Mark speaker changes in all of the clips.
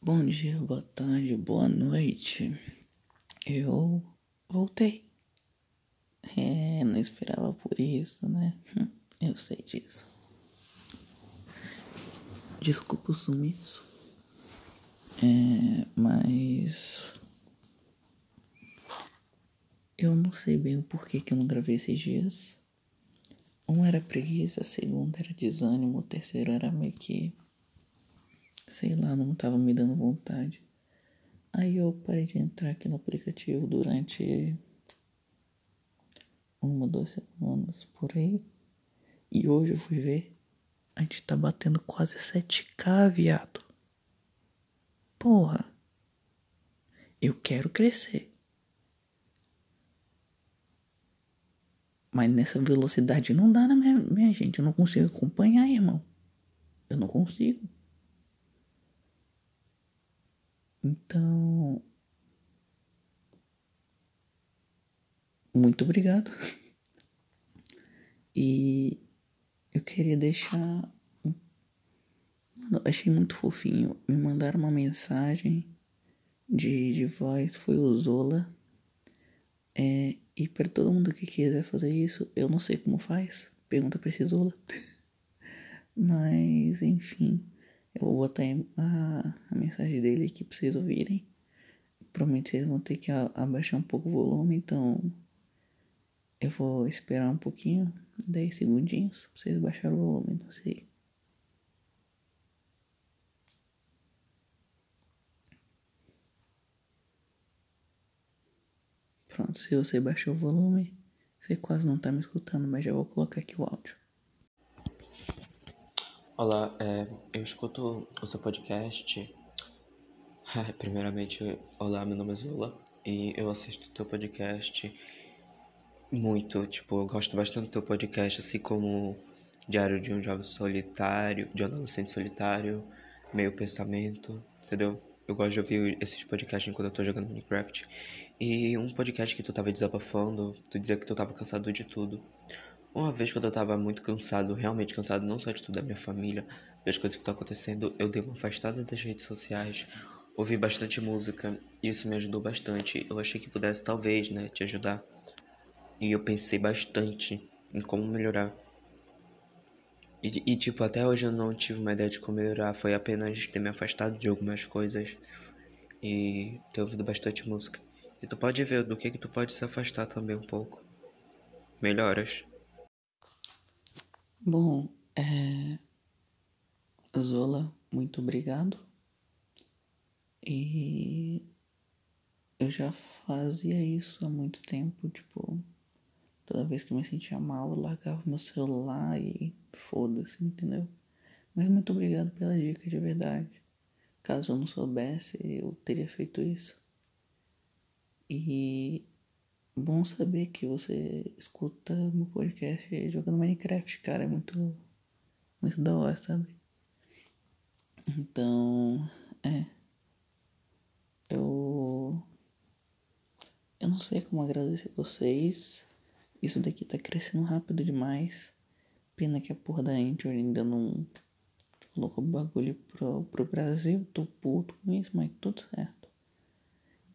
Speaker 1: Bom dia, boa tarde, boa noite. Eu voltei. É, não esperava por isso, né? Hum, eu sei disso. Desculpa o sumiço. É, mas. Eu não sei bem o porquê que eu não gravei esses dias. Um era preguiça, segundo era desânimo, o terceiro era meio que sei lá, não tava me dando vontade. Aí eu parei de entrar aqui no aplicativo durante uma, duas semanas por aí. E hoje eu fui ver. A gente tá batendo quase 7k, viado. Porra. Eu quero crescer. Mas nessa velocidade não dá, né, minha, minha gente? Eu não consigo acompanhar, irmão. Eu não consigo. Então. Muito obrigado. E eu queria deixar. Mano, achei muito fofinho. Me mandaram uma mensagem de, de voz. Foi o Zola. É, e para todo mundo que quiser fazer isso, eu não sei como faz. Pergunta pra esse Zola. Mas, enfim. Eu vou botar a, a mensagem dele aqui pra vocês ouvirem. Provavelmente vocês vão ter que abaixar um pouco o volume, então eu vou esperar um pouquinho, 10 segundinhos, pra vocês baixarem o volume, não sei. Pronto, se você baixou o volume, você quase não tá me escutando, mas já vou colocar aqui o áudio.
Speaker 2: Olá, é, eu escuto o seu podcast. Primeiramente, olá, meu nome é Zula e eu assisto o teu podcast muito. Tipo, eu gosto bastante do teu podcast, assim como Diário de um Jovem Solitário, de um Adolescente Solitário, Meio Pensamento, entendeu? Eu gosto de ouvir esses podcasts enquanto eu tô jogando Minecraft. E um podcast que tu tava desabafando, tu dizia que tu tava cansado de tudo. Uma vez quando eu tava muito cansado, realmente cansado, não só de tudo da minha família, das coisas que estão acontecendo, eu dei uma afastada das redes sociais, ouvi bastante música e isso me ajudou bastante. Eu achei que pudesse talvez, né, te ajudar. E eu pensei bastante em como melhorar. E, e tipo, até hoje eu não tive uma ideia de como melhorar, foi apenas ter me afastado de algumas coisas e ter ouvido bastante música. E tu pode ver do que que tu pode se afastar também um pouco. Melhoras.
Speaker 1: Bom, é... Zola, muito obrigado. E eu já fazia isso há muito tempo, tipo, toda vez que eu me sentia mal, eu largava meu celular e foda-se, entendeu? Mas muito obrigado pela dica de verdade. Caso eu não soubesse, eu teria feito isso. E Bom saber que você escuta meu podcast jogando Minecraft, cara. É muito, muito da hora, sabe? Então, é. Eu. Eu não sei como agradecer vocês. Isso daqui tá crescendo rápido demais. Pena que a porra da Anchor ainda não colocou bagulho pro, pro Brasil. Tô puto com isso, mas tudo certo.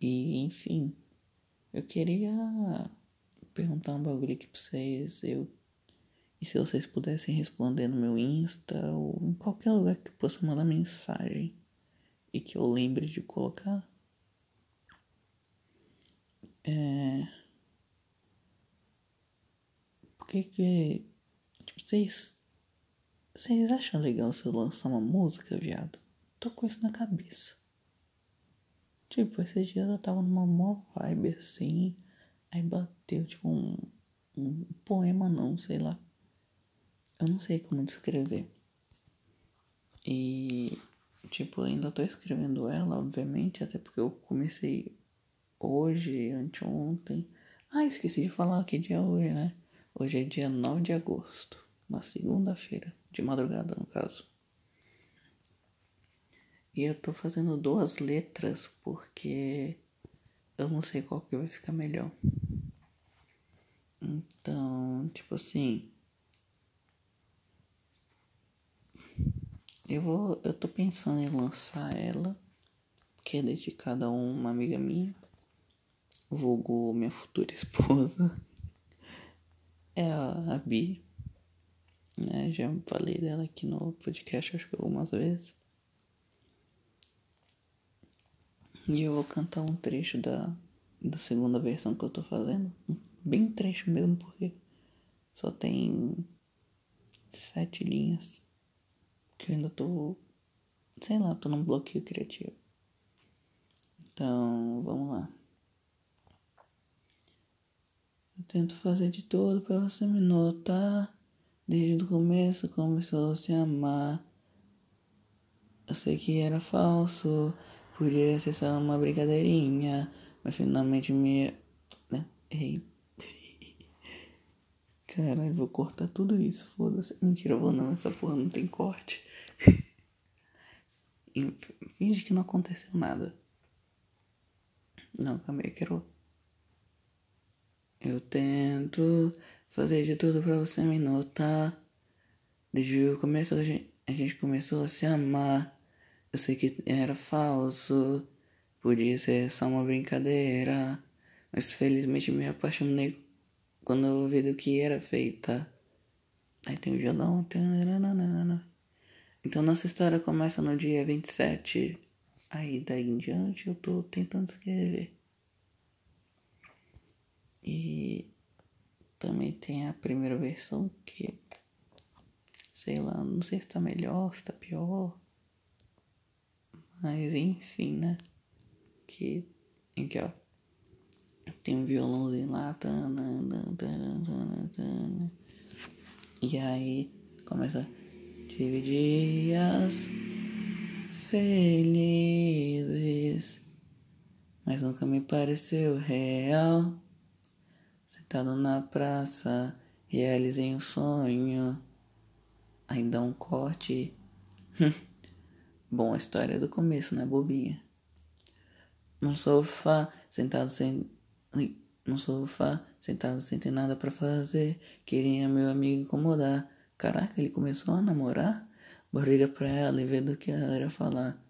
Speaker 1: E, enfim. Eu queria perguntar um bagulho aqui pra vocês. Eu, e se vocês pudessem responder no meu Insta ou em qualquer lugar que possa mandar mensagem e que eu lembre de colocar. É. Por que que. Tipo, vocês. Vocês acham legal se eu lançar uma música, viado? Tô com isso na cabeça. Tipo, esses dias eu tava numa mó vibe assim. Aí bateu, tipo, um, um poema não, sei lá. Eu não sei como descrever. E, tipo, ainda tô escrevendo ela, obviamente, até porque eu comecei hoje, anteontem. Ah, esqueci de falar que dia é hoje, né? Hoje é dia 9 de agosto, uma segunda-feira, de madrugada no caso. E eu tô fazendo duas letras porque eu não sei qual que vai ficar melhor. Então, tipo assim. Eu vou. Eu tô pensando em lançar ela que é dedicada a uma amiga minha, vulgo minha futura esposa. É a, a Bi, né? Já falei dela aqui no podcast, acho que algumas vezes. E eu vou cantar um trecho da, da segunda versão que eu tô fazendo. Bem trecho mesmo, porque só tem sete linhas. Que eu ainda tô. Sei lá, tô num bloqueio criativo. Então, vamos lá. Eu tento fazer de tudo pra você me notar. Desde o começo começou a se amar. Eu sei que era falso, podia ser só uma brincadeirinha, mas finalmente me. Né? Errei. Caralho, vou cortar tudo isso, foda-se. Mentira, eu vou não, essa porra não tem corte. Finge que não aconteceu nada. Não, calma aí, quero. Eu tento fazer de tudo pra você me notar. Desde o começo a gente, a gente começou a se amar. Eu sei que era falso, podia ser só uma brincadeira. Mas felizmente me apaixonei quando eu ouvi do que era feita. Aí tem o violão. Então nossa história começa no dia 27 Aí daí em diante eu tô tentando escrever. E também tem a primeira versão que sei lá, não sei se tá melhor, se tá pior. Mas enfim, né? Que aqui ó. Tem um violãozinho lá. E aí começa. Tive dias felizes, mas nunca me pareceu real. Sentado na praça, realizei um sonho. Aí dá um corte. Bom, a história é do começo, né, bobinha? No sofá, sentado sem. No sofá, sentado sem ter nada para fazer. Queria meu amigo incomodar. Caraca, ele começou a namorar? barriga pra ela e ver do que ela ia falar.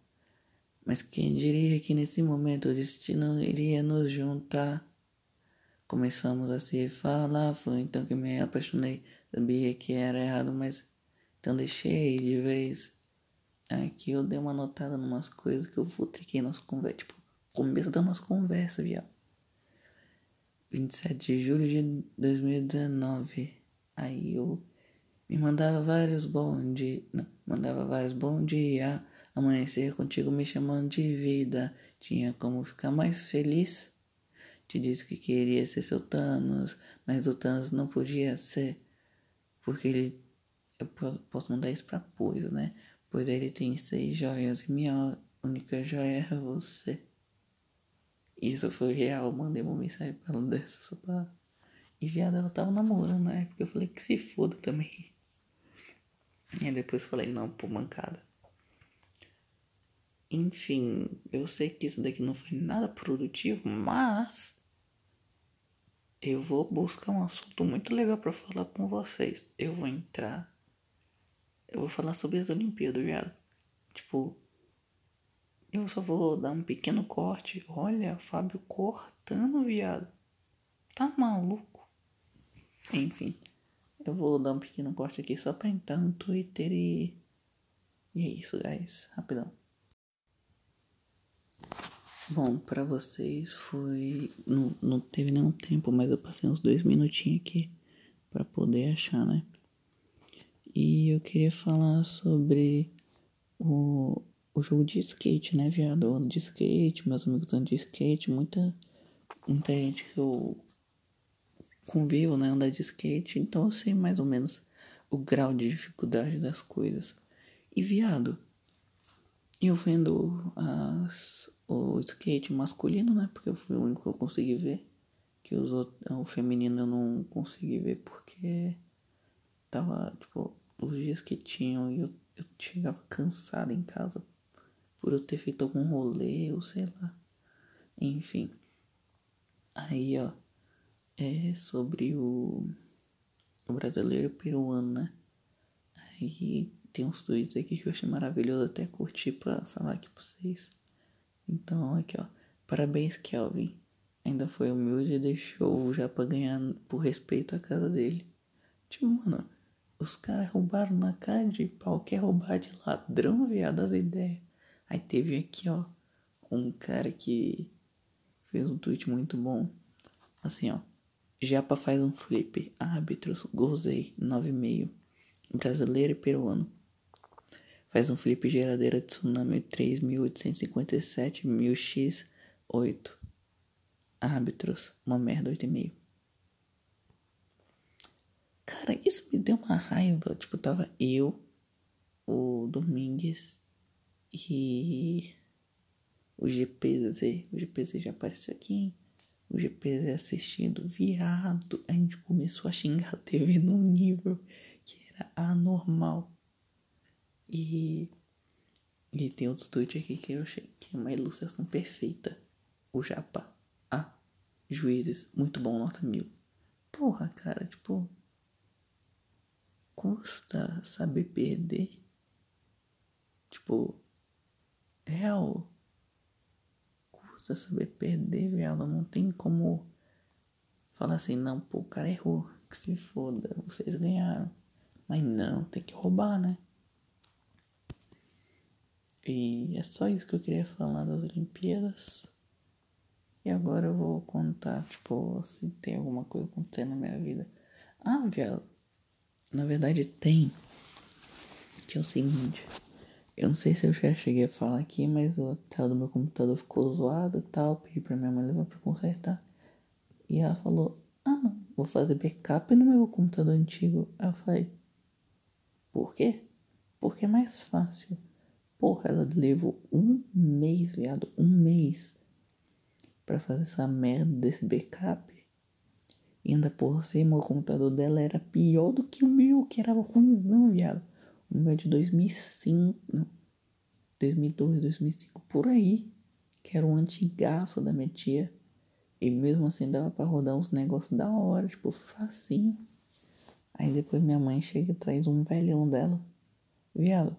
Speaker 1: Mas quem diria que nesse momento o destino iria nos juntar? Começamos a se falar, foi então que me apaixonei. Sabia que era errado, mas então deixei de vez. Aqui eu dei uma notada numas coisas que eu futriquei nossa conversa. Tipo, começo da nossa conversa, viado. 27 de julho de 2019. Aí eu me mandava vários bom dia, não, mandava vários bom dia, amanhecer contigo me chamando de vida, tinha como ficar mais feliz. Te disse que queria ser seu Thanos, mas o Thanos não podia ser, porque ele, eu posso mandar isso pra Pois, né? Pois ele tem seis joias e minha única joia é você. Isso foi real, mandei uma mensagem pra ela dessa só pra... E viado, ela tava namorando na época, eu falei que se foda também. E depois falei, não, pô, mancada. Enfim, eu sei que isso daqui não foi nada produtivo, mas eu vou buscar um assunto muito legal para falar com vocês. Eu vou entrar. Eu vou falar sobre as Olimpíadas, viado. Tipo, eu só vou dar um pequeno corte. Olha, Fábio cortando, viado. Tá maluco? Enfim. Eu vou dar um pequeno corte aqui só pra entrar no Twitter e. E é isso, guys. Rapidão. Bom, pra vocês foi. Não, não teve nenhum tempo, mas eu passei uns dois minutinhos aqui pra poder achar, né? E eu queria falar sobre o, o jogo de skate, né, viado? O de skate, meus amigos andam de skate, muita, muita gente que eu convivo, né, andar de skate, então eu sei mais ou menos o grau de dificuldade das coisas. E viado, eu vendo as, o skate masculino, né, porque foi o único que eu consegui ver, que os o feminino eu não consegui ver porque tava, tipo, os dias que tinham eu, eu chegava cansado em casa por eu ter feito algum rolê ou sei lá. Enfim. Aí, ó é sobre o, o brasileiro peruano, né? Aí tem uns tweets aqui que eu achei maravilhoso, até curti pra falar aqui pra vocês. Então, aqui ó. Parabéns, Kelvin. Ainda foi humilde e deixou já pra ganhar por respeito à casa dele. Tipo, mano, os caras roubaram na cara de pau. Quer roubar de ladrão, viado, as ideias. Aí teve aqui, ó, um cara que fez um tweet muito bom. Assim, ó. Japa faz um flip. Árbitros, gozei, 9,5. Brasileiro e peruano. Faz um flip geradeira tsunami 3857 1000x 8. Árbitros, uma merda 8,5. Cara, isso me deu uma raiva. Tipo, tava eu, o Domingues e o GPZ. O GPZ já apareceu aqui, hein? O GPZ assistindo, viado. A gente começou a xingar a TV num nível que era anormal. E, e tem outro tweet aqui que eu achei que é uma ilustração perfeita. O Japa. Ah, juízes, muito bom, nota mil. Porra, cara, tipo. Custa saber perder? Tipo, real. Custa saber perder, viado. Não tem como falar assim, não, pô, o cara errou. Que se foda, vocês ganharam. Mas não, tem que roubar, né? E é só isso que eu queria falar das Olimpíadas. E agora eu vou contar, tipo, se tem alguma coisa acontecendo na minha vida. Ah, viado. Na verdade tem. Que é o seguinte. Eu não sei se eu já cheguei a falar aqui, mas o tela do meu computador ficou zoado e tal. Pedi pra minha mãe levar pra consertar. E ela falou, ah não, vou fazer backup no meu computador antigo. Aí eu falei, por quê? Porque é mais fácil. Porra, ela levou um mês, viado, um mês para fazer essa merda desse backup. E ainda por cima o computador dela era pior do que o meu, que era ruimzão, viado. O meu é de 2005, não, 2002, 2005, por aí. Que era um antigaço da minha tia. E mesmo assim dava pra rodar uns negócios da hora, tipo, facinho. Aí depois minha mãe chega e traz um velhão dela. Viado,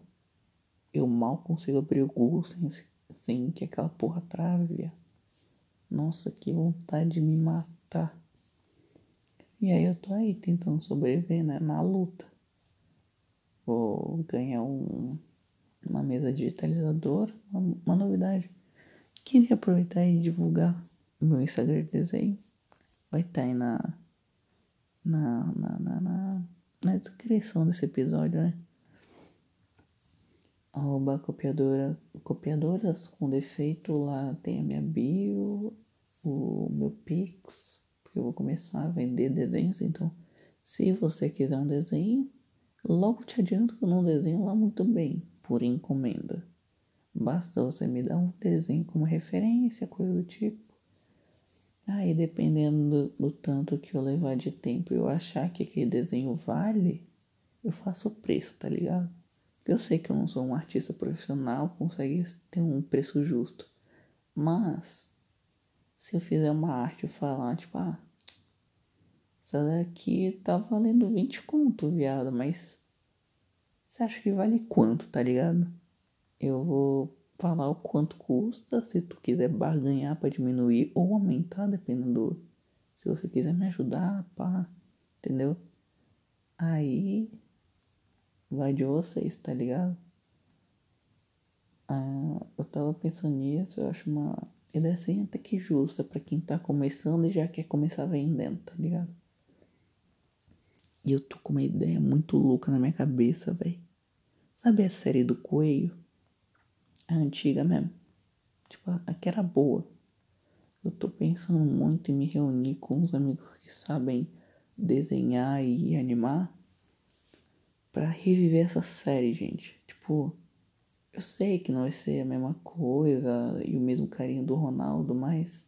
Speaker 1: eu mal consigo abrir o Google sem, sem que aquela porra trave, viado. Nossa, que vontade de me matar. E aí eu tô aí tentando sobreviver, né? Na luta. Vou ganhar um, uma mesa digitalizadora, uma, uma novidade. Queria aproveitar e divulgar o meu Instagram de desenho. Vai estar tá aí na, na, na, na, na, na descrição desse episódio, né? arroba copiadora, copiadoras com defeito, lá tem a minha bio, o meu Pix, porque eu vou começar a vender desenhos, então se você quiser um desenho, logo te adianto que eu não desenho lá muito bem, por encomenda. Basta você me dar um desenho como referência, coisa do tipo. Aí, dependendo do, do tanto que eu levar de tempo e eu achar que aquele desenho vale, eu faço o preço, tá ligado? Eu sei que eu não sou um artista profissional, consegue ter um preço justo. Mas se eu fizer uma arte e falar, tipo, ah, essa daqui tá valendo 20 conto, viado, mas você acha que vale quanto, tá ligado? Eu vou falar o quanto custa, se tu quiser barganhar para diminuir ou aumentar, dependendo se você quiser me ajudar, pá, entendeu? Aí vai de vocês, tá ligado? Ah, eu tava pensando nisso, eu acho uma ideia assim até que justa para quem tá começando e já quer começar vendendo, tá ligado? E eu tô com uma ideia muito louca na minha cabeça, velho. Sabe a série do Coelho? A antiga mesmo. Tipo, a que era boa. Eu tô pensando muito em me reunir com uns amigos que sabem desenhar e animar para reviver essa série, gente. Tipo, eu sei que não vai ser a mesma coisa e o mesmo carinho do Ronaldo, mas.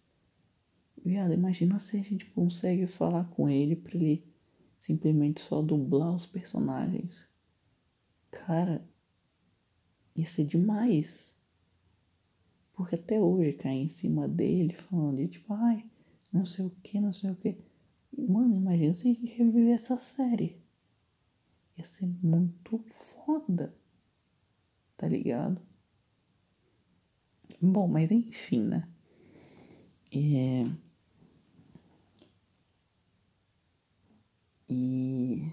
Speaker 1: Viado, imagina se a gente consegue falar com ele pra ele simplesmente só dublar os personagens. Cara, ia ser demais. Porque até hoje cai em cima dele falando de tipo, ai, não sei o que, não sei o que. Mano, imagina se a gente reviver essa série ia ser muito foda. Tá ligado? Bom, mas enfim, né? É... E.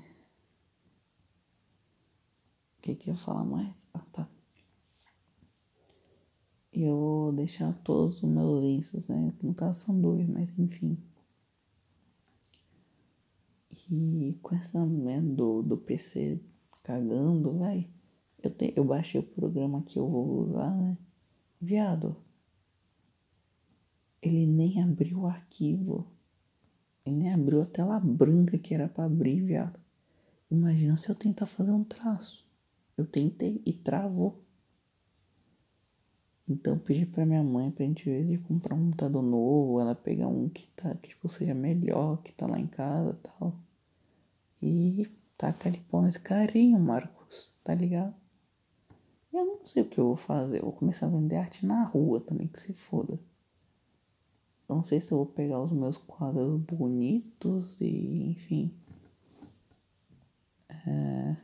Speaker 1: O que, que eu ia falar mais? Ah, tá. Eu vou deixar todos os meus instas, né? No caso são dois, mas enfim. E com essa merda do, do PC cagando, vai. Eu, te, eu baixei o programa que eu vou usar, né? Viado. Ele nem abriu o arquivo. Ele nem abriu a tela branca que era para abrir, viado. Imagina se eu tentar fazer um traço. Eu tentei e travou. Então eu pedi pra minha mãe pra gente ver de comprar um computador novo, ela pegar um que tá, que tipo, seja melhor, que tá lá em casa e tal. E taca de pau nesse carinho, Marcos, tá ligado? Eu não sei o que eu vou fazer, eu vou começar a vender arte na rua também, que se foda. Não sei se eu vou pegar os meus quadros bonitos e enfim. É...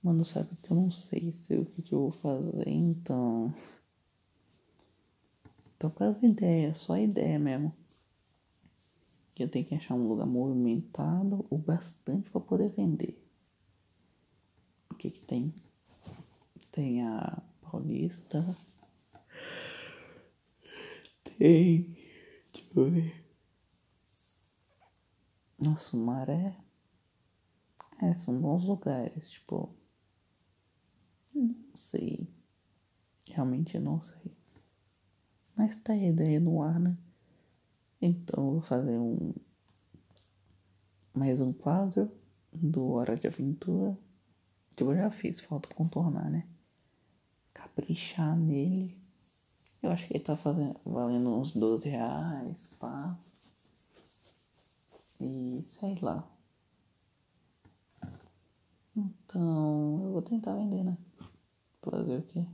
Speaker 1: Mano, sabe que eu não sei, sei o que, que eu vou fazer, então. Tô com as ideias, só ideia mesmo. Que eu tenho que achar um lugar movimentado o bastante para poder vender. O que que tem? Tem a Paulista. Tem. Deixa eu ver. Nossa, Maré. É, são bons lugares, tipo. Não sei. Realmente não sei. Mas tá a ideia no ar, né? Então eu vou fazer um. Mais um quadro do Hora de Aventura. Que eu já fiz, falta contornar, né? Caprichar nele. Eu acho que ele tá fazendo, valendo uns 12 reais, pá. E sei lá. Então, eu vou tentar vender, né? Fazer o quê?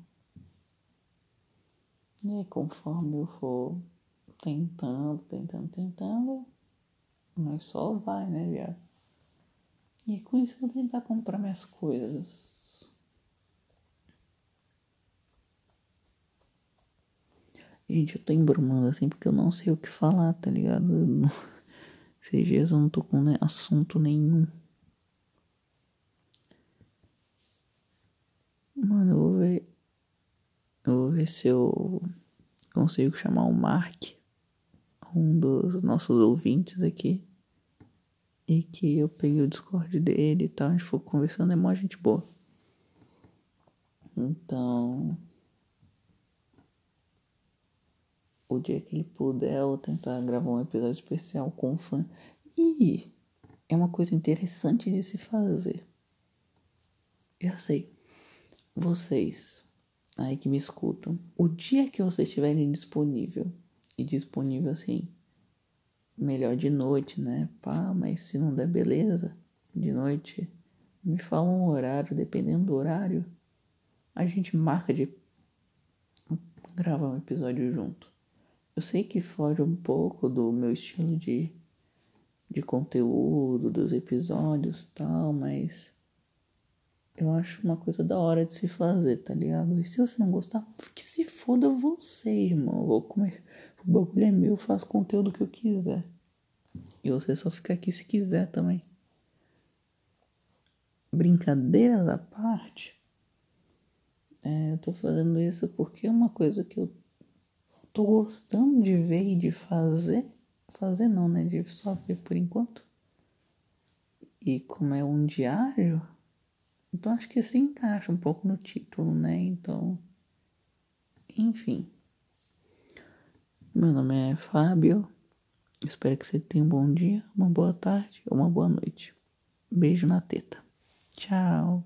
Speaker 1: E aí, conforme eu for tentando, tentando, tentando, mas só vai, né, viado? E com isso eu vou tentar comprar minhas coisas. Gente, eu tô embrumando assim porque eu não sei o que falar, tá ligado? Não... Esses dias eu não tô com assunto nenhum. Mano, eu vou ver. Eu vou ver se eu consigo chamar o Mark, um dos nossos ouvintes aqui. E que eu peguei o Discord dele e tal. A gente foi conversando, é mó gente boa. Então. O dia que ele puder, eu vou tentar gravar um episódio especial com fã. E é uma coisa interessante de se fazer. Já sei vocês aí que me escutam, o dia que vocês estiverem disponível, e disponível assim, melhor de noite, né? Pá, mas se não der, beleza, de noite, me fala um horário, dependendo do horário, a gente marca de gravar um episódio junto. Eu sei que foge um pouco do meu estilo de, de conteúdo, dos episódios tal, mas eu acho uma coisa da hora de se fazer, tá ligado? E se você não gostar, que se foda você, irmão. Vou comer. O bagulho é meu, eu faço conteúdo que eu quiser. E você só fica aqui se quiser também. Brincadeiras à parte. É, eu tô fazendo isso porque é uma coisa que eu tô gostando de ver e de fazer. Fazer não, né? De só ver por enquanto. E como é um diário então acho que se encaixa um pouco no título, né? Então, enfim. Meu nome é Fábio. Espero que você tenha um bom dia, uma boa tarde ou uma boa noite. Beijo na teta. Tchau.